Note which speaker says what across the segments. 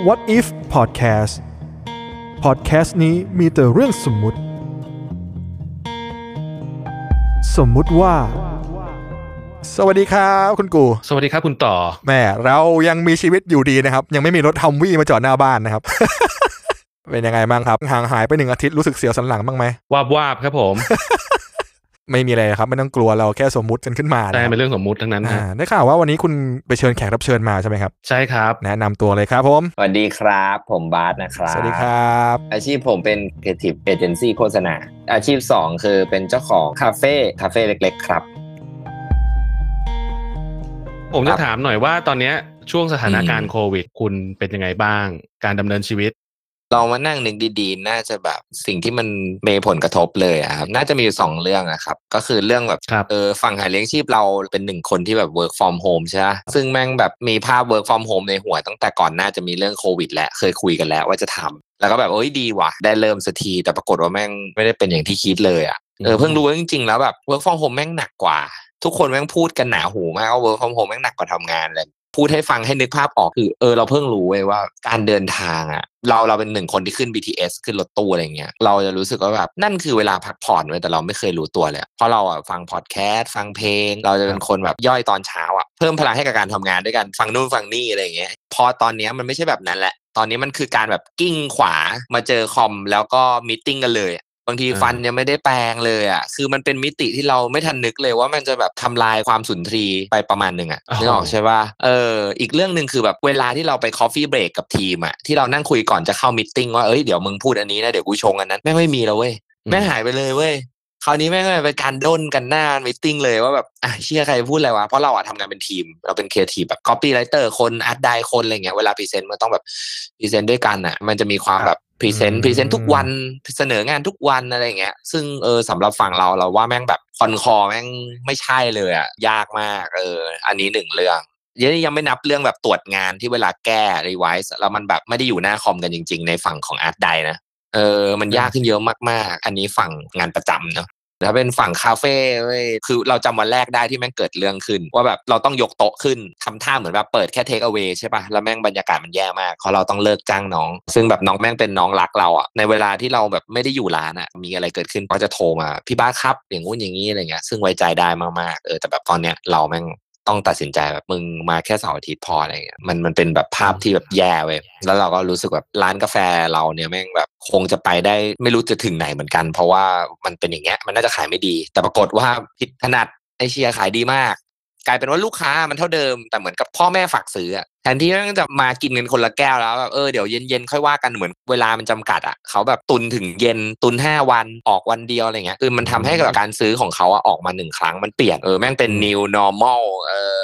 Speaker 1: What If Podcast Podcast นี้มีแต่เรื่องสมมุติ สมมุติว่า สวัสดีครับคุณกู
Speaker 2: สวัสดีครับคุณต่อ
Speaker 1: แม่เรายังมีชีวิตอยู่ดีนะครับ ยังไม่มีรถทัมวี่มาจอดหน้าบ้านนะครับ เป็นยังไงบ้างครับห่างหายไปหนึ่งอาทิตย์รู้สึกเสียวสันหลังบ้างไหม
Speaker 2: วาบวาบครับผม
Speaker 1: ไม่มีอะไรครับ ไม่ต้องกลัวเราแค่สมมุติกันขึ้นมา
Speaker 2: ใช่
Speaker 1: นะค
Speaker 2: เป็
Speaker 1: รับ
Speaker 2: นเรื่องสมมุติทั้งนั้น
Speaker 1: อ่า
Speaker 2: ฮะ
Speaker 1: ได้ข่าวว่าวันนี้คุณไปเชิญแขกรับเชิญมาใช่ไหมครับ
Speaker 2: ใช่ครับ
Speaker 1: แนะนำตัวเลยครับผม
Speaker 3: สวัสดีครับ ผมบาสนะครับ
Speaker 1: สวัสดีครับ
Speaker 3: อาชีพผมเป็น Creative Agency โฆษณา อาชีพ 2 คือเป็นเจ้าของคาเฟ่คาเฟ่เล็ก ๆ ครับ
Speaker 2: ผม
Speaker 3: ครั
Speaker 2: จะ
Speaker 3: บ
Speaker 2: ถามหน่อยว่าตอนเนี้ยช่วงสถานการณ์โควิด คุณเป็นยังไงบ้าง การดำเนินชีวิต
Speaker 3: เรามานั่งนึกดีๆ น่าจะแบบสิ่งที่มันมีผลกระทบเลยอะครับน่าจะมีอยู่สองเรื่องอะครับ ก็คือเรื่องแบบ
Speaker 2: ครับ
Speaker 3: เออฝั่งหาเลี้ยงชีพเราเป็นหนึ่งคนที่แบบ work from home ใช่ไหมซึ่งแม่งแบบมีภาพ work from home ในหัวตั้งแต่ก่อนหน้าจะมีเรื่องโควิด แล้วเคยคุยกันแล้วว่าจะทำแล้วก็แบบเอ้ยดีว่ะ ได้เริ่มสักทีแต่ปรากฏว่าแม่งไม่ได้เป็นอย่างที่คิดเลยอะเออเพิ่งรู้ว่าจริงๆแล้วแบบ work from home แม่งหนักกว่าทุกคนแม่งพูดกันหนาหูมากว่า work from home แม่งหนักกว่าทำงานเลย พูดให้ฟังให้นึกภาพออกคือเออเราเพิ่งรู้เว้ยว่าการเดินทางอะเราเราเป็นหนึ่งคนที่ขึ้น BTS ขึ้นรถตู้อะไรเงี้ยเราจะรู้สึกว่าแบบนั่นคือเวลาพักผ่อนเว้ยแต่เราไม่เคยรู้ตัวเลยเพราะเราอะฟังพอดแคสต์ฟังเพลง เราจะเป็นคนแบบย่อยตอนเช้าอะเพิ่มพลังให้กับการทำงานด้วยกันฟังนู่นฟังนี่อะไรเงี้ยพอตอนนี้มันไม่ใช่แบบนั้นแหละตอนนี้มันคือการแบบกิ้งขวามาเจอคอมแล้วก็ meeting กันเลย บางที
Speaker 2: อ่า
Speaker 3: ฟันยังไม่ได้แปรงเลยอะคือมันเป็นมิติที่เราไม่ทันนึกเลยว่ามันจะแบบทำลายความสุนทรีไปประมาณหนึ่งอะนึกออกใช่ป่ะเอออีกเรื่องหนึ่งคือแบบเวลาที่เราไป coffee break กับทีมอะที่เรานั่งคุยก่อนจะเข้า meeting ว่าเอ้ยเดี๋ยวมึงพูดอันนี้นะเดี๋ยวกูชงอันนั้นแม่งไม่มีแล้วเว้ยแม่งหายไปเลยเว้ยคราวนี้แม่งเป็นการด้นกันหน้า meeting เลยว่าแบบอะเชี่ยใครพูดอะไรวะเพราะเราอะทำงานเป็นทีม เราเป็นครีเอทีฟแบบ copy writer คน art di คนอะไรเงี้ยเวลา present มันต้องแบบpresent ด้วยกันอะมันจะมีความแบบ present present ทุกวันเสนองานทุกวันอะไรเงี้ย ซึ่งเออสำหรับฝั่งเราเราว่าแม่งแบบ con call แม่งไม่ใช่เลยอะยากมากเออ อันนี้หนึ่งเรื่องยังยังไม่นับเรื่องแบบตรวจงานที่เวลาแก้ revise แล้วมันแบบไม่ได้อยู่หน้าคอมกันจริง ๆ ในฝั่งของ art di นะเออมันยากขึ้นเยอะมากๆ อันนี้ฝั่งงานประจำเนาะ ถ้าเป็นฝั่งคาเฟ่เว้ยคือเราจำวันแรกได้ที่แม่งเกิดเรื่องขึ้น ว่าแบบเราต้องยกโต๊ะขึ้นทำท่าเหมือนแบบเปิดแค่เทคเอา a y ใช่ปะแล้วแม่งบรรยากาศมันแย่มากเพราะเราต้องเลิกจ้างน้อง ซึ่งแบบน้องแม่งเป็นน้องรักเราอะในเวลาที่เราแบบไม่ได้อยู่ร้านอะมีอะไรเกิดขึ้นก็จะโทรมาพี่บ้าครับอย่างงู้นอย่างนี้อะไรเงี้ยซึ่งไว้ใจได้มากๆเออแต่แบบตอนเนี้ยเราแม่งต้องตัดสินใจแบบมึงมาแค่เสาร์อาทิตย์พออะไรเงี้ยมันมันเป็นแบบภาพที่แบบแย่เว้ยแล้วเราก็รู้สึกแบบร้านกาแฟเราเนี่ยแม่งแบบ คงจะไปได้ไม่รู้จะถึงไหนเหมือนกัน เพราะว่ามันเป็นอย่างเงี้ยมันน่าจะขายไม่ดี แต่ปรากฏว่าผิดถนัดไอเชียขายดีมาก กลายเป็นว่าลูกค้ามันเท่าเดิม แต่เหมือนกับพ่อแม่ฝากซื้อแทนที่จะมากินกันคนละแก้วแล้วแบบเออเดี๋ยวเย็นๆค่อยว่ากันเหมือนเวลามันจำกัดอะเขาแบบตุนถึงเย็นตุนห้าวันออกวันเดียวอะไรเงี้ยคือมันทำให้กับการซื้อของเขาอะออกมาหนึ่งครั้งมันเปลี่ยนเออแม่งเป็น new normal เออ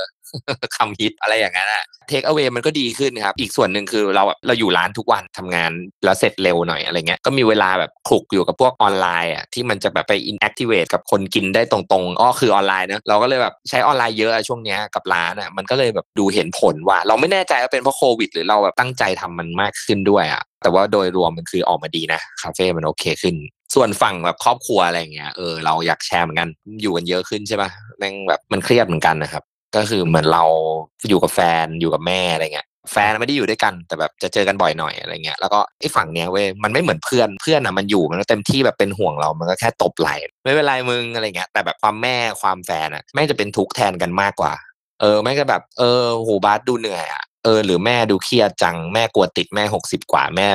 Speaker 3: คำฮิตอะไรอย่างนั้นอะเทคเอา a y มันก็ดีขึ้นครับ อีกส่วนหนึ่งคือเราแบบเราอยู่ร้านทุกวันทำงานแล้วเสร็จเร็วหน่อยอะไรเงี้ยก็มีเวลาแบบคลุกอยู่กับพวกออนไลน์อะที่มันจะแบบไป inactivate กับคนกินได้ตรงๆอ้อคือออนไลน์นะเราก็เลยแบบใช้ออนไลน์เยอะอะช่วงเนี้ยกับร้านอะมันก็เลยแบบดูเห็นผลว่า เราไม่แน่ใจว่าเป็นเพราะโควิด หรือเราแบบตั้งใจทำมันมากขึ้นด้วยอะแต่ว่าโดยรวมมันคือออกมาดีนะคาเฟ่มันโอเคขึ้น ส่วนฝั่งแบบครอบครัวอะไรเงี้ยเออเราอยากแชร์เหมือนกันอยู่กันเยอะขึ้นใช่ปะแม่งแบบมันเครียดเหมือนกันนะครับ ก็คือเหมือนเราอยู่กับแฟนอยู่กับแม่อะไรเงี้ยแฟนไม่ได้อยู่ด้วยกันแต่แบบจะเจอกันบ่อยหน่อยอะไรเงี้ยแล้วก็ไอ้ฝั่งเนี้ยเว้ยมันไม่เหมือนเพื่อนเพื่อนอะมันอยู่มันก็เต็มที่แบบเป็นห่วงเรา มันก็แค่ตบไหล่ไม่เป็นไรมึงอะไรเงี้ยแต่แบบความแม่ความแฟนอะแม่จะเป็นทุกข์แทนกันมากกว่า เออแม่ก็แบบ เออโหบาสดูเหนื่อยอะเออหรือแม่ดูเครียดจังแม่กลัวติดแม่หกสิบกว่าแม่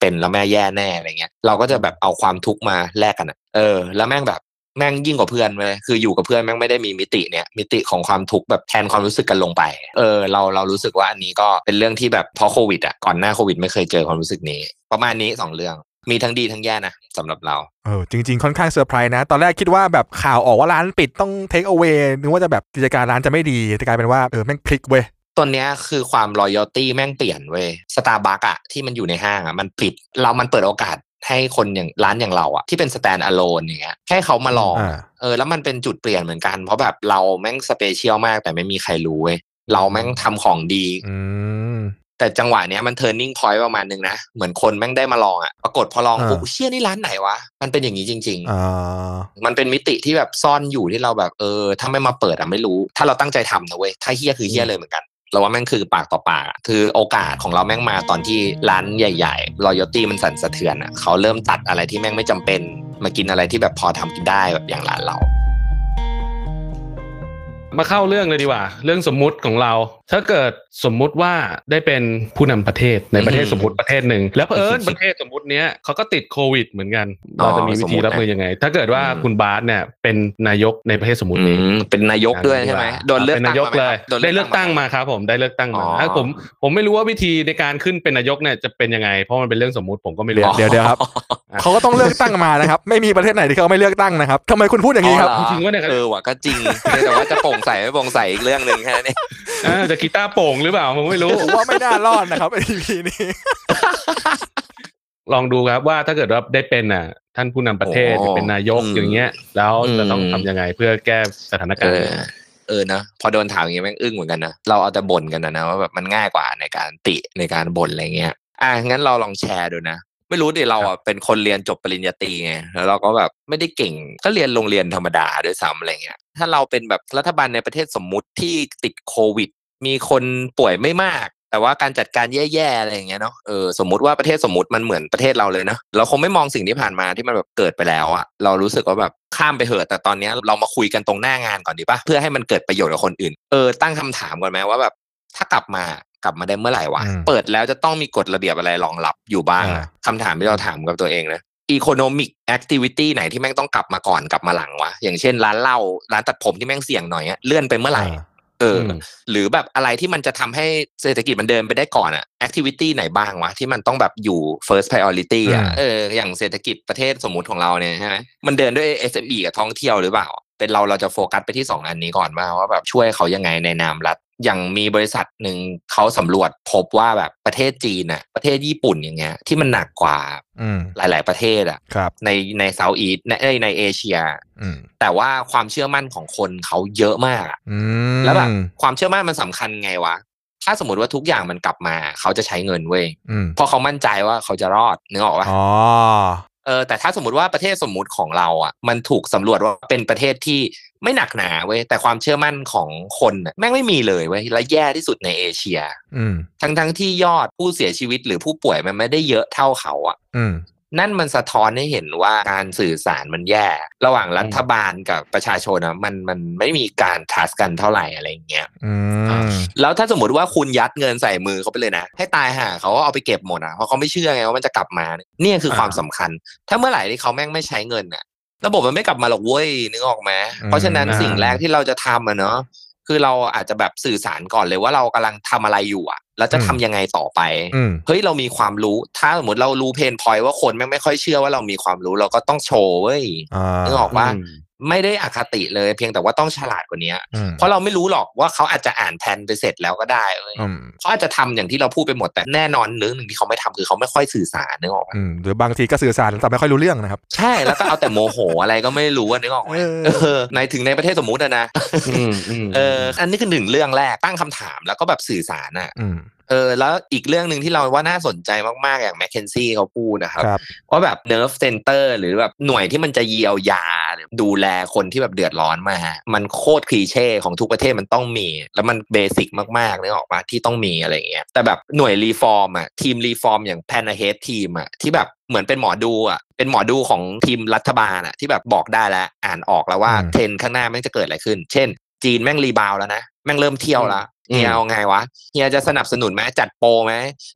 Speaker 3: เป็นแล้วแม่งแย่แน่อะไรเงี้ยเราก็จะแบบเอาความทุกข์มาแลกกันอะเออ แล้วแม่งแบบ แม่งยิ่งกว่าเพื่อนเลยคืออยู่กับเพื่อนแม่งไม่ได้มีมิติเนี่ยมิติของความทุกข์แบบแทนความรู้สึกกันลงไป เออเราเรารู้สึกว่าอันนี้ก็เป็นเรื่องที่แบบพอโควิดอะก่อนหน้าโควิด ไม่เคยเจอความรู้สึกนี้ ประมาณนี้สองเรื่องมีทั้งดีทั้งแย่นะสำหรับเรา
Speaker 1: เออจริง ๆ ค่อนข้างเซอร์ไพรส์นะ ตอนแรกคิดว่าแบบข่าวออกว่าร้านปิดต้องเทคเอา a y นึกว่าจะแบบกิจการร้านจะไม่ดีแต่กลายเป็นว่าเออแม่งพลิกเว้ย
Speaker 3: ตัวเนี้ยคือความ loyalty แม่งเปลี่ยนเว้ยสตาร์บัคอะที่มันอยู่ในห้างอะมันปิด เรามันเปิดโอกาส ให้คนอย่างร้านอย่างเราอะที่เป็น stand alone อย่างเงี้ยให้เขามาลอง
Speaker 1: อ่า
Speaker 3: เออแล้วมันเป็นจุดเปลี่ยนเหมือนกัน เพราะแบบเราแม่ง special มากแต่ไม่มีใครรู้เว้ยเราแม่งทำของดี
Speaker 1: อืม
Speaker 3: แต่จังหวะเนี้ยมัน turning point ประมาณนึงนะ เหมือนคนแม่งได้มาลองอะปรากฏพอลอง
Speaker 1: อ่า
Speaker 3: ปุ๊บเชี่ยนี่ร้านไหนวะ มันเป็นอย่างนี้จริงๆ
Speaker 1: อ่า
Speaker 3: มันเป็นมิติที่แบบซ่อนอยู่ที่เราแบบเออถ้าไม่มาเปิดอะไม่รู้ ถ้าเราตั้งใจทำนะเว้ยถ้าเฮี้ยคือเฮี้ยเลยเหมือนกัน เราว่าแม่งคือปากต่อปากอะคือโอกาสของเราแม่งมาตอนที่ร้านใหญ่ๆ loyalty มันสั่นสะเทือนอะเขาเริ่มตัดอะไรที่แม่งไม่จำเป็น มากินอะไรที่แบบพอทำกินได้แบบอย่างร้านเรา
Speaker 2: มาเข้าเรื่องเลยดีกว่า เรื่องสมมุติของเรา ถ้าเกิดสมมุติว่าได้เป็นผู้นำประเทศในประเทศ
Speaker 3: อืม
Speaker 2: สมมติประเทศหนึ่งแล้วเผอิญประเทศสมมติเนี้ยเขาก็ติดโควิดเหมือนกัน
Speaker 3: อ๋อ
Speaker 2: เราจะมีวิธีรับ
Speaker 3: สมมุตินะ
Speaker 2: มือยังไง ถ้าเกิดว่า
Speaker 3: อืม
Speaker 2: คุณบาสเนี่ยเป็นนายกในประเทศสมมติ
Speaker 3: อื
Speaker 2: นี้
Speaker 3: มเป็นนายกด้วยใช่ไหมโดนเลือก
Speaker 2: เป็น
Speaker 3: ตั้
Speaker 2: นางยก
Speaker 3: มาไหม
Speaker 2: เลย
Speaker 3: ครับโดน
Speaker 2: ได้เลือกตั้งมาครับผมได้เลือกตั้งมา
Speaker 3: อ๋อ
Speaker 2: ถ้าผมผมไม่รู้ว่าวิธีในการขึ้นเป็นนายกเนี่ยจะเป็นยังไง เพราะมันเป็นเรื่องสมมุติผมก็ไม่รู้
Speaker 1: เดี๋ยวเดี๋ยวครับ เขาก็ต้องเลือกตั้งมานะครับ ไม่มีประเทศไหนที่เขาไม่เลือกตั้งนะครับทำไมคุณพูดอย่างนี้ครับ
Speaker 3: อ๋อเหอ
Speaker 2: จริงวะเนี่ย
Speaker 3: เออว่ะก็จริงแต่ว่าจะโปร่งใสไม่โปร่งใสอีกเรื่องหนึ่งแค่นั้นเอง
Speaker 2: เออจะกีตาร์โป่งหรือเปล่าผมไม่รู้
Speaker 1: ผมว่าไม่น่ารอดนะครับ EP นี้
Speaker 2: ลองดูครับว่าถ้าเกิดว่าได้เป็นอะ ท่านผู้นำประเทศ
Speaker 3: โอ้
Speaker 2: เป็นนายก
Speaker 3: อืม
Speaker 2: อย่างเงี้ย แล้วจะต้อง
Speaker 3: อืม
Speaker 2: ทำยังไงเพื่อแก้สถาน
Speaker 3: เอ
Speaker 2: การณ์
Speaker 3: อเออนะพอโดนถามอย่างเงี้ยแม่งอึ้งเหมือนกันนะเราเอาแต่บ่นกันนะนะว่าแบบมันง่ายกว่าในการติในการบ่นอะไรเงี้ยอะงั้นเราลองแชร์ดูนะ ไม่รู้ดิเราอะเป็นคนเรียนจบปริญญาตรีไงแล้วเราก็แบบไม่ได้เก่งก็เรียนโรงเรียนธรรมดาด้วยซ้ำอะไรเงี้ยถ้าเราเป็นแบบรัฐบาลในประเทศสมมุติที่ติดโควิด มีคนป่วยไม่มาก แต่ว่าการจัดการแย่ๆอะไรอย่างเงี้ยเนาะเออสมมติว่าประเทศสมมติมันเหมือนประเทศเราเลยเนาะเราคงไม่มองสิ่งที่ผ่านมาที่มันแบบเกิดไปแล้วอะเรารู้สึกว่าแบบข้ามไปเหอะแต่ตอนเนี้ยเรามาคุยกันตรงหน้างานก่อนดีปะเพื่อให้มันเกิดประโยชน์กับคนอื่น เออตั้งคำถามก่อนไหมว่าแบบถ้ากลับมา กลับมาได้เมื่อไหร่วะ
Speaker 1: อืม
Speaker 3: เปิดแล้วจะต้องมีกฎระเบียบอะไรรองรับอยู่บ้างอะ
Speaker 1: อ่า
Speaker 3: คำถามที่เราถามกับตัวเองนะ economic activity ไหนที่แม่งต้องกลับมาก่อนกลับมาหลังวะอย่างเช่นร้านเหล้าร้านตัดผมที่แม่งเสี่ยงหน่อยอะเลื่อนไปเมื่อไหร่เอออ
Speaker 2: ม
Speaker 3: หรือแบบอะไรที่มันจะทำให้เศรษฐกิจมันเดินไปได้ก่อนอะ activity ไหนบ้างวะที่มันต้องแบบอยู่ first priority อะ
Speaker 1: อืม
Speaker 3: เอออย่างเศรษฐกิจประเทศสมมุติของเราเนี่ยใช่ไหมมันเดินด้วย SME กับท่องเที่ยวหรือเปล่า เป็นเราเราจะโฟกัสไปที่สองอันนี้ก่อนว่าว่าแบบช่วยเขายังไงในนามรัฐอย่างมีบริษัทหนึ่งเขาสำรวจพบว่าแบบประเทศจีนน่ะประเทศญี่ปุ่นอย่างเงี้ย ที่มันหนักกว่า
Speaker 1: อืม
Speaker 3: หลาย ๆ ประเทศอะ
Speaker 1: ครับ
Speaker 3: ในในเซาท์อีสในเอ้ยในเอเชีย
Speaker 1: อืม
Speaker 3: แต่ว่าความเชื่อมั่นของคนเขาเยอะมากอะ
Speaker 1: อืม
Speaker 3: แล้วแบบความเชื่อมั่นมันสำคัญไงวะถ้าสมมติว่าทุกอย่างมันกลับมา เขาจะใช้เงินเว้ย
Speaker 1: อืม
Speaker 3: เพราะเขามั่นใจว่าเขาจะรอดนึกออกปะ
Speaker 1: อ๋อ
Speaker 3: เออแต่ถ้าสมมติว่าประเทศสมมุติของเราอะมันถูกสำรวจว่าเป็นประเทศที่ไม่หนักหนาเว้ยแต่ความเชื่อมั่นของคนน่ะแม่งไม่มีเลยเว้ยและแย่ที่สุดในเอเชีย
Speaker 1: อืม
Speaker 3: ทั้งทั้งๆที่ยอดผู้เสียชีวิตหรือผู้ป่วยมันไม่ได้เยอะเท่าเขาอะ
Speaker 1: อืม
Speaker 3: นั่นมันสะท้อนให้เห็นว่าการสื่อสารมันแย่ ระหว่างรัฐบาลกับประชาชนนะมันมันไม่มีการทัสกันเท่าไหร่อะไรอย่างเงี้ย
Speaker 1: อืม
Speaker 3: แล้วถ้าสมมติว่าคุณยัดเงินใส่มือเขาไปเลยนะ ให้ตายห่าเขาก็เอาไปเก็บหมดอะเพราะเขาไม่เชื่อไงว่ามันจะกลับมาเนี่ยคือความสำคัญ ถ้าเมื่อไหร่ที่เขาแม่งไม่ใช้เงินอะระบบมันไม่กลับมาหรอกเว้ยนึกออกไหมเพราะฉะนั้น
Speaker 2: อ่า
Speaker 3: สิ่งแรกที่เราจะทำอะเนาะ คือเราอาจจะแบบสื่อสารก่อนเลยว่าเรากำลังทำอะไรอยู่อะแล้วจะทำยังไงต่อไป
Speaker 1: อืม
Speaker 3: เฮ้ยเรามีความรู้ ถ้าสมมติเรารู้เพนพอยว่าคนแม่งไม่ค่อยเชื่อว่าเรามีความรู้ เราก็ต้องโชว์เว้ย
Speaker 1: อ่า
Speaker 3: นึกออกว่า
Speaker 2: อืม
Speaker 3: ไม่ได้อคติเลย เพียงแต่ว่าต้องฉลาดกว่านี้
Speaker 1: อืม
Speaker 3: เพราะเราไม่รู้หรอกว่าเขาอาจจะอ่านแผนไปเสร็จแล้วก็ได้เว้ย
Speaker 1: อืม
Speaker 3: เขาอาจจะทำอย่างที่เราพูดไปหมดแต่แน่นอนเรื่องหนึ่งที่เขาไม่ทำคือเขาไม่ค่อยสื่อสารนึกออกไหม
Speaker 1: อืมหรือบางทีก็สื่อสารแต่ไม่ค่อยรู้เรื่องนะครับ
Speaker 3: ใช่แล้วก็เอาแต่โมโหอะไรก็ไม่รู้อะนึกออกไหม
Speaker 1: เออ
Speaker 3: เออในถึงในประเทศสมมุติอะนะ
Speaker 2: อืมอืม
Speaker 3: เอออันนี้คือหนึ่งเรื่องแรกตั้งคำถามแล้วก็แบบสื่อสารอะ
Speaker 1: อืม
Speaker 3: เออแล้วอีกเรื่องหนึ่งที่เราว่าน่าสนใจมากๆ อย่าง McKinsey เขาพูดนะครับ
Speaker 1: ครับ
Speaker 3: ว่าแบบ nerve center หรือแบบหน่วยที่มันจะเยียวยาหรือดูแลคนที่แบบเดือดร้อนมา มันโคตร cliché ของทุกประเทศมันต้องมี แล้วมัน basic มากๆนึกออกปะที่ต้องมีอะไรอย่างเงี้ยแต่แบบหน่วย reform อะทีม reform อย่าง plan ahead team อะที่แบบเหมือนเป็นหมอดูอะเป็นหมอดูของทีมรัฐบาลอะที่แบบบอกได้แล้วอ่านออกแล้วว่า
Speaker 1: อืม
Speaker 3: เทรนด์ข้างหน้าแม่งจะเกิดอะไรขึ้น เช่น จีนแม่ง rebound แล้วนะแม่งเริ่มเที่ยวแล้ว
Speaker 2: อืม
Speaker 3: เฮียเอาไงวะเฮียจะสนับสนุนไหมจัดโปรไหม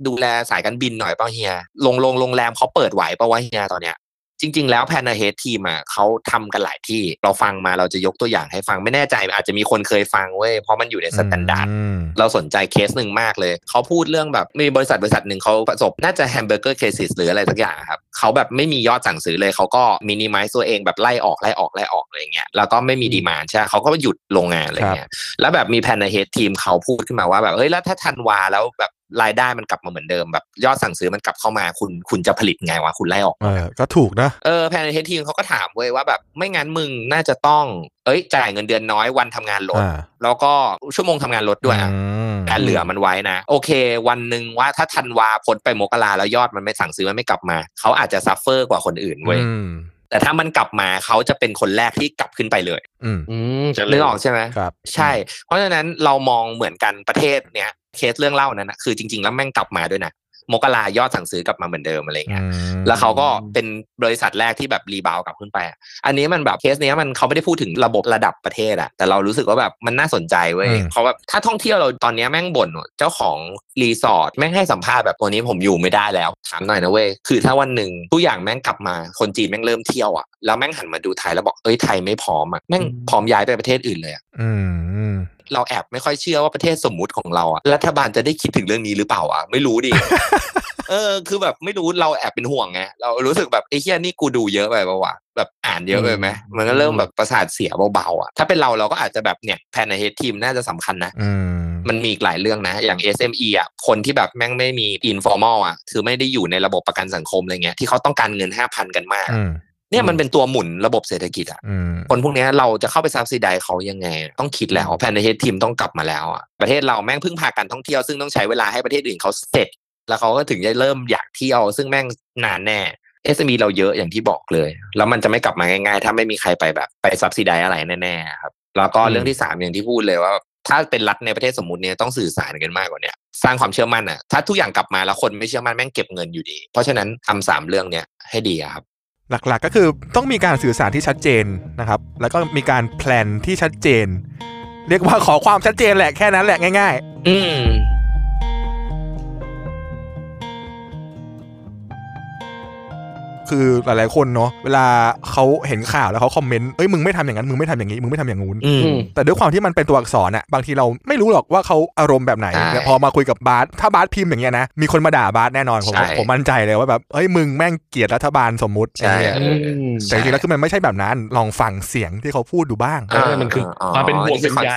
Speaker 3: ดูแลสายการบินหน่อยเปล่าเฮียลงลงโรงแรมเขาเปิดไหวเปล่าวะเฮียตอนเนี้ย จริง ๆ แล้ว plan ahead team อะเขาทำกันหลายที่เราฟังมาเราจะยกตัวอย่างให้ฟังไม่แน่ใจอาจจะมีคนเคยฟังเว้ยเพราะมันอยู่ใน Standard
Speaker 1: อืม
Speaker 3: เราสนใจเคสหนึ่งมากเลยเขาพูดเรื่องแบบมีบริษัทบริษัทหนึ่งเขาประสบน่าจะ hamburger case หรืออะไรสักอย่างอะครับเขาแบบไม่มียอดสั่งซื้อเลยเขาก็มินิมัลตัวเองแบบไล่ออกไล่ออกไล่ออกอะไรอย่างเงี้ยแล้วก็ไม่มี demand ใช่ไหมเขาก็หยุดโรงงานอะไรเงี้ยแล้วแบบมี plan ahead team เขาพูดขึ้นมาว่าแบบเฮ้ยแล้วถ้าธันวาแล้วแบบ รายได้มันกลับมาเหมือนเดิมแบบยอดสั่งซื้อมันกลับเข้ามาคุณคุณจะผลิตไงวะคุณไล่ออก
Speaker 1: เออก็ถูกนะ
Speaker 3: เออ plan ahead team เขาก็ถามเว้ยว่าแบบไม่งั้นมึงน่าจะต้อง เอ้ยจ่ายเงินเดือนน้อยวันทำงานลด
Speaker 1: อ่า
Speaker 3: แล้วก็ชั่วโมงทำงานลดด้วยอะ
Speaker 1: อืม
Speaker 3: แต่เหลือมันไว้นะ โอเค วันหนึ่งว่าถ้าธันวาพ้นไปมกราแล้วยอดมันไม่สั่งซื้อมันไม่กลับมาเขาอาจจะ suffer กว่าคนอื่นเว้ย
Speaker 1: อืม
Speaker 3: แต่ถ้ามันกลับมาเขาจะเป็นคนแรกที่กลับขึ้นไปเลย
Speaker 1: อืม
Speaker 2: อืมจะ
Speaker 3: นึ
Speaker 2: เล่
Speaker 3: ก
Speaker 2: น
Speaker 3: ออกใช่ไหม
Speaker 1: ครับ
Speaker 3: ใช่ เพราะฉะนั้นเรามองเหมือนกันประเทศเนี้ย เคสเรื่องเล่านั้นนะคือจริง ๆ แล้วแม่งกลับมาด้วยนะมกรายอดสั่งซื้อกลับมาเหมือนเดิมอะไรเงี้ยอื
Speaker 1: ม
Speaker 3: แล้วเขาก็เป็นบริษัทแรกที่แบบ rebound กลับขึ้นไปอะอันนี้มันแบบเคสเนี้ยมันเขาไม่ได้พูดถึงระบบระดับประเทศอะแต่เรารู้สึกว่าแบบมันน่าสนใจเว้ย
Speaker 1: อืม
Speaker 3: เขาแบบถ้าท่องเที่ยวเราตอนเนี้ยแม่งบ่นว่าเจ้าของรีสอร์ทแม่งให้สัมภาษณ์แบบตัวนี้ผมอยู่ไม่ได้แล้วถามหน่อยนะเว้ยคือถ้าวันหนึ่งทุกอย่างแม่งกลับมาคนจีนแม่งเริ่มเที่ยวอะแล้วแม่งหันมาดูไทยแล้วบอกเอ้ยไทยไม่พร้อมอะแม่งพร้อมย้ายไปประเทศอื่นเลยอะ
Speaker 1: อืม
Speaker 3: เราแอบไม่ค่อยเชื่อว่าประเทศสมมุติของเราอะรัฐบาลจะได้คิดถึงเรื่องนี้หรือเปล่าอะไม่รู้ดิเออ คือแบบไม่รู้เราแอบเป็นห่วงไงเรารู้สึกแบบไอ้เฮียนี่กูดูเยอะไปปะวะแบบอ่านเยอะไปไหมมันก็เริ่มแบบประสาทเสียเบาๆอะถ้าเป็นเราเราก็อาจจะแบบเนี่ยแพนในเฮดทีมน่าจะสำคัญนะ
Speaker 1: อืม
Speaker 3: มันมีอีกหลายเรื่องนะ อย่าง SME อะคนที่แบบแม่งไม่มี informal อะคือไม่ได้อยู่ในระบบประกันสังคมอะไรเงี้ยที่เขาต้องการเงินห้าพันกันมาก
Speaker 1: อืม
Speaker 3: เนี่ยมันเป็นตัวหมุนระบบเศรษฐกิจอะ
Speaker 1: อืม
Speaker 3: คนพวกเนี้ยเราจะเข้าไปซับซิไดเขายังไง ต้องคิดแล้วแพนในเฮดทีมต้องกลับมาแล้วอะประเทศเราแม่งพึ่งพาการท่องเที่ยวซึ่งต้องใช้เวลาให้ประเทศอื่นเขาเสร็จ แล้วเขาก็ถึงจะเริ่มอยากเที่ยวซึ่งแม่งนานแน่ SME เราเยอะอย่างที่บอกเลย แล้วมันจะไม่กลับมาง่ายๆ ถ้าไม่มีใครไปแบบไปซับซิไดอะไรแน่ๆครับแล้วก็เรื่องที่สามอย่างที่พูดเลยว่าถ้าเป็นรัฐในประเทศสมมุติเนี่ยต้องสื่อสารกันมากกว่าเนี้ยสร้างความเชื่อมั่นอะถ้าทุกอย่างกลับมาแล้วคนไม่เชื่อมั่นแม่งเก็บเงินอยู่ดี เพราะฉะนั้นทำสามเรื่องเนี้ยให้ดีอะครับ
Speaker 1: หลักๆก็คือต้องมีการสื่อสารที่ชัดเจนนะครับ แล้วก็มีการแพลนที่ชัดเจน เรียกว่าขอความชัดเจนแหละแค่นั้นแหละง่าย
Speaker 3: อืม
Speaker 1: คือหลายๆคนเนาะเวลาเขาเห็นข่าวแล้วเขาคอมเมนต์เอ้ยมึงไม่ทำอย่างนั้นมึงไม่ทำอย่างนี้มึงไม่ทำอย่างงู้น
Speaker 3: อืม
Speaker 1: แต่ด้วยความที่มันเป็นตัวอักษรอะบางทีเราไม่รู้หรอกว่าเขาอารมณ์แบบไหน
Speaker 3: ใช่
Speaker 1: แต่พอมาคุยกับบาสถ้าบาสพิมพ์อย่างเงี้ยนะมีคนมาด่าบาสแน่นอนผม
Speaker 3: ใช่
Speaker 1: ผมมั่นใจเลยว่าแบบเฮ้ยมึงแม่งเกลียดรัฐบาลสมมุติ
Speaker 3: ใช่
Speaker 1: ไอ้เหี้ย
Speaker 3: เออ
Speaker 1: แต่จริงๆแล้วคือมันไม่ใช่แบบนั้นลองฟังเสียงที่เขาพูดดูบ้าง
Speaker 2: เออมันคือความเป็นห่วงเป็นใย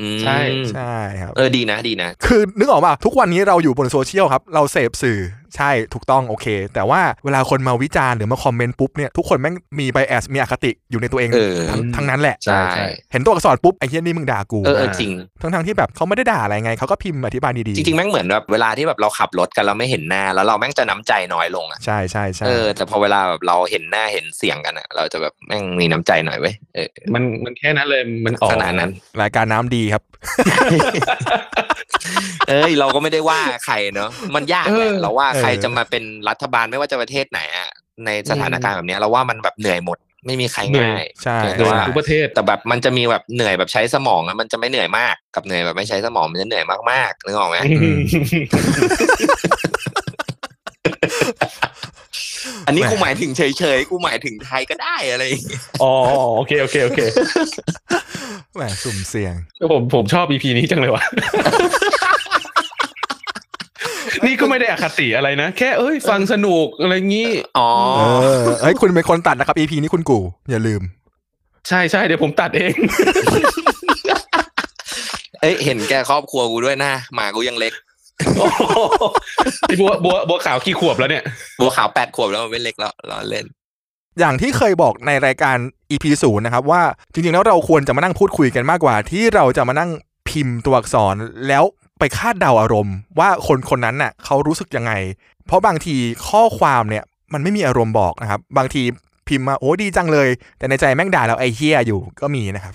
Speaker 3: อืม
Speaker 2: ใช่
Speaker 1: ใช่ครับ
Speaker 3: เออดีนะดีนะ
Speaker 1: คือนึกออกป่ะทุกวันนี้เราอยู่บนโซเชียลครับ เราเสพสื่อ ใช่ถูกต้องโอเค แต่ว่าเวลาคนมาวิจารณ์หรือมาคอมเมนต์ปุ๊บเนี่ยทุกคนแม่งมีไบแอสมีอคติอยู่ในตัวเอง
Speaker 3: เออ
Speaker 1: ทั้งทั้งนั้นแหละ
Speaker 3: ใช่
Speaker 1: เห็นตัวอักษรปุ๊บไอ้เหี้ยนี่มึงด่ากู
Speaker 3: เออเออจริง
Speaker 1: ทั้งทั้งๆที่แบบเขาไม่ได้ด่าอะไรไงเขาก็พิมพ์อธิบายดีๆ
Speaker 3: จริงๆแม่งเหมือนแบบเวลาที่แบบเราขับรถกันเราไม่เห็นหน้าแล้วเราแม่งจะน้ำใจน้อยลงอะ
Speaker 1: ใช่ใช่ใช่
Speaker 3: เออแต่พอเวลาแบบเราเห็นหน้าเห็นเสียงกันอะ เราจะแบบแม่งมีน้ำใจหน่อยเว้ยเออ
Speaker 2: มันมันแค่นั้นเลยมันออก
Speaker 3: ขนาดนั้น
Speaker 1: รายการน้ำดีครับ
Speaker 3: เอ้ยเราก็ไม่ได้ว่าใครเนอะมันยากแหละ
Speaker 2: เออ
Speaker 3: เราว่า
Speaker 1: เออ
Speaker 3: ใครจะมาเป็นรัฐบาลไม่ว่าจะประเทศไหนอะในสถานการณ์แบบเนี้ยเราว่ามันแบบเหนื่อยหมดไม่มีใครง่าย
Speaker 1: ใช่
Speaker 3: แต่ว่า
Speaker 2: ทุกประเทศ
Speaker 3: แต่แบบมันจะมีแบบเหนื่อยแบบใช้สมองอะมันจะไม่เหนื่อยมากกับเหนื่อยแบบไม่ใช้สมองมันจะเหนื่อยมากๆนึกออกไหมอันนี้กูหมายถึงเฉยๆกูหมายถึงไทยก็ได้อะไรอย่างเงี้ย
Speaker 2: อ๋อโอเคโอเคโอเค
Speaker 1: แหมสุ่มเสี่ยง
Speaker 2: ผมผมชอบ EP นี้จังเลยว่ะ นี่ก็ไม่ได้อคติอะไรนะ แค่เอ้ย ฟังสนุกอะไรงี้
Speaker 3: อ๋อ
Speaker 1: เออเฮ้ยคุณเป็นคนตัดนะครับ EP นี้คุณกู อย่าลืม
Speaker 2: ใช่ใช่เดี๋ยวผมตัดเอง
Speaker 3: เอ้ยเห็นแกครอบครัวกูด้วยนะหมากูยังเล็ก
Speaker 2: พี่บัวบัวบัวขาวกี่ขวบแล้วเนี่ย
Speaker 3: บัวขาวแปดขวบแล้วมันไม่เล็กแล้วล้อเล่น
Speaker 1: อย่างที่เคยบอกในรายการ EP ศูนย์นะครับ ว่าจริงๆแล้วเราควรจะมานั่งพูดคุยกันมากกว่า ที่เราจะมานั่งพิมพ์ตัวอักษรแล้ว ไปคาดเดาอารมณ์ ว่าคนคนนั้นน่ะเขารู้สึกยังไง เพราะบางทีข้อความเนี่ยมันไม่มีอารมณ์บอกนะครับ บางทีพิมพ์มาโอ้ดีจังเลย แต่ในใจแม่งด่าเราไอ้เฮียอยู่ก็มีนะครับ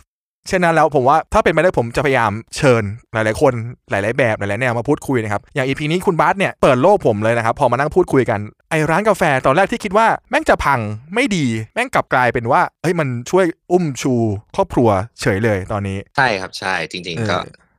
Speaker 1: ฉะนั้นแล้วผมว่าถ้าเป็นไปได้ผมจะพยายามเชิญหลาย ๆ คนหลาย ๆ แบบหลาย ๆ แนวมาพูดคุยนะครับ อย่างอีพีนี้คุณบาสเนี่ยเปิดโลกผมเลยนะครับ พอมานั่งพูดคุยกันไอ้ร้านกาแฟตอนแรกที่คิดว่าแม่งจะพังไม่ดี แม่งกลับกลายเป็นว่าเฮ้ยมันช่วยอุ้มชูครอบครัวเฉยเลยตอนนี้
Speaker 3: ใช่ครับใช่จริง ๆ ก็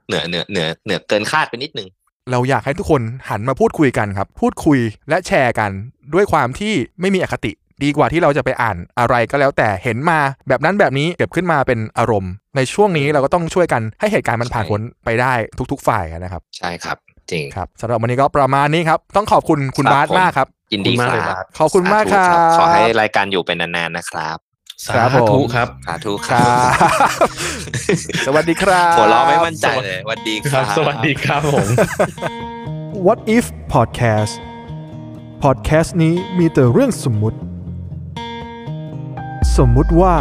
Speaker 1: เออ
Speaker 3: เหนือเหนือเหนือเหนือเกินคาดไปนิดนึง
Speaker 1: เราอยากให้ทุกคนหันมาพูดคุยกันครับ พูดคุยและแชร์กันด้วยความที่ไม่มีอคติ ดีกว่าที่เราจะไปอ่านอะไรก็แล้วแต่เห็นมาแบบนั้นแบบนี้เก็บขึ้นมาเป็นอารมณ์ ในช่วงนี้เราก็ต้องช่วยกันให้เหตุการณ์มันผ่านพ้นไปได้ทุก ๆ ฝ่ายนะครับ
Speaker 3: ใช่ครับ จริง
Speaker 1: ครับสำหรับวันนี้ก็ประมาณนี้ครับ ต้องขอบคุณคุณ
Speaker 3: ครับ
Speaker 1: บาส
Speaker 3: ผม
Speaker 1: มากครับ
Speaker 3: ยินดี
Speaker 2: ขอบคุณ
Speaker 3: ค
Speaker 2: มากเลย
Speaker 3: รั
Speaker 2: ครับบ
Speaker 1: ขอบคุณมากครั
Speaker 3: ส
Speaker 1: บ
Speaker 3: ธุขอให้รายการอยู่เป็นนานๆนะครับ
Speaker 2: สา
Speaker 1: ครับผม
Speaker 2: ธุครับ
Speaker 3: สาธุ
Speaker 1: ค
Speaker 3: ค
Speaker 1: รั
Speaker 3: รับ
Speaker 1: บสวัสดีครับ
Speaker 3: หัวเราะไม่มั่นใจเลยสวัสดี
Speaker 2: ค
Speaker 3: ค
Speaker 2: รั
Speaker 3: รับบ
Speaker 2: สวัสดีครับผม
Speaker 1: What if podcast podcast นี้มีแต่เรื่องสมมุติ สมมุติว่า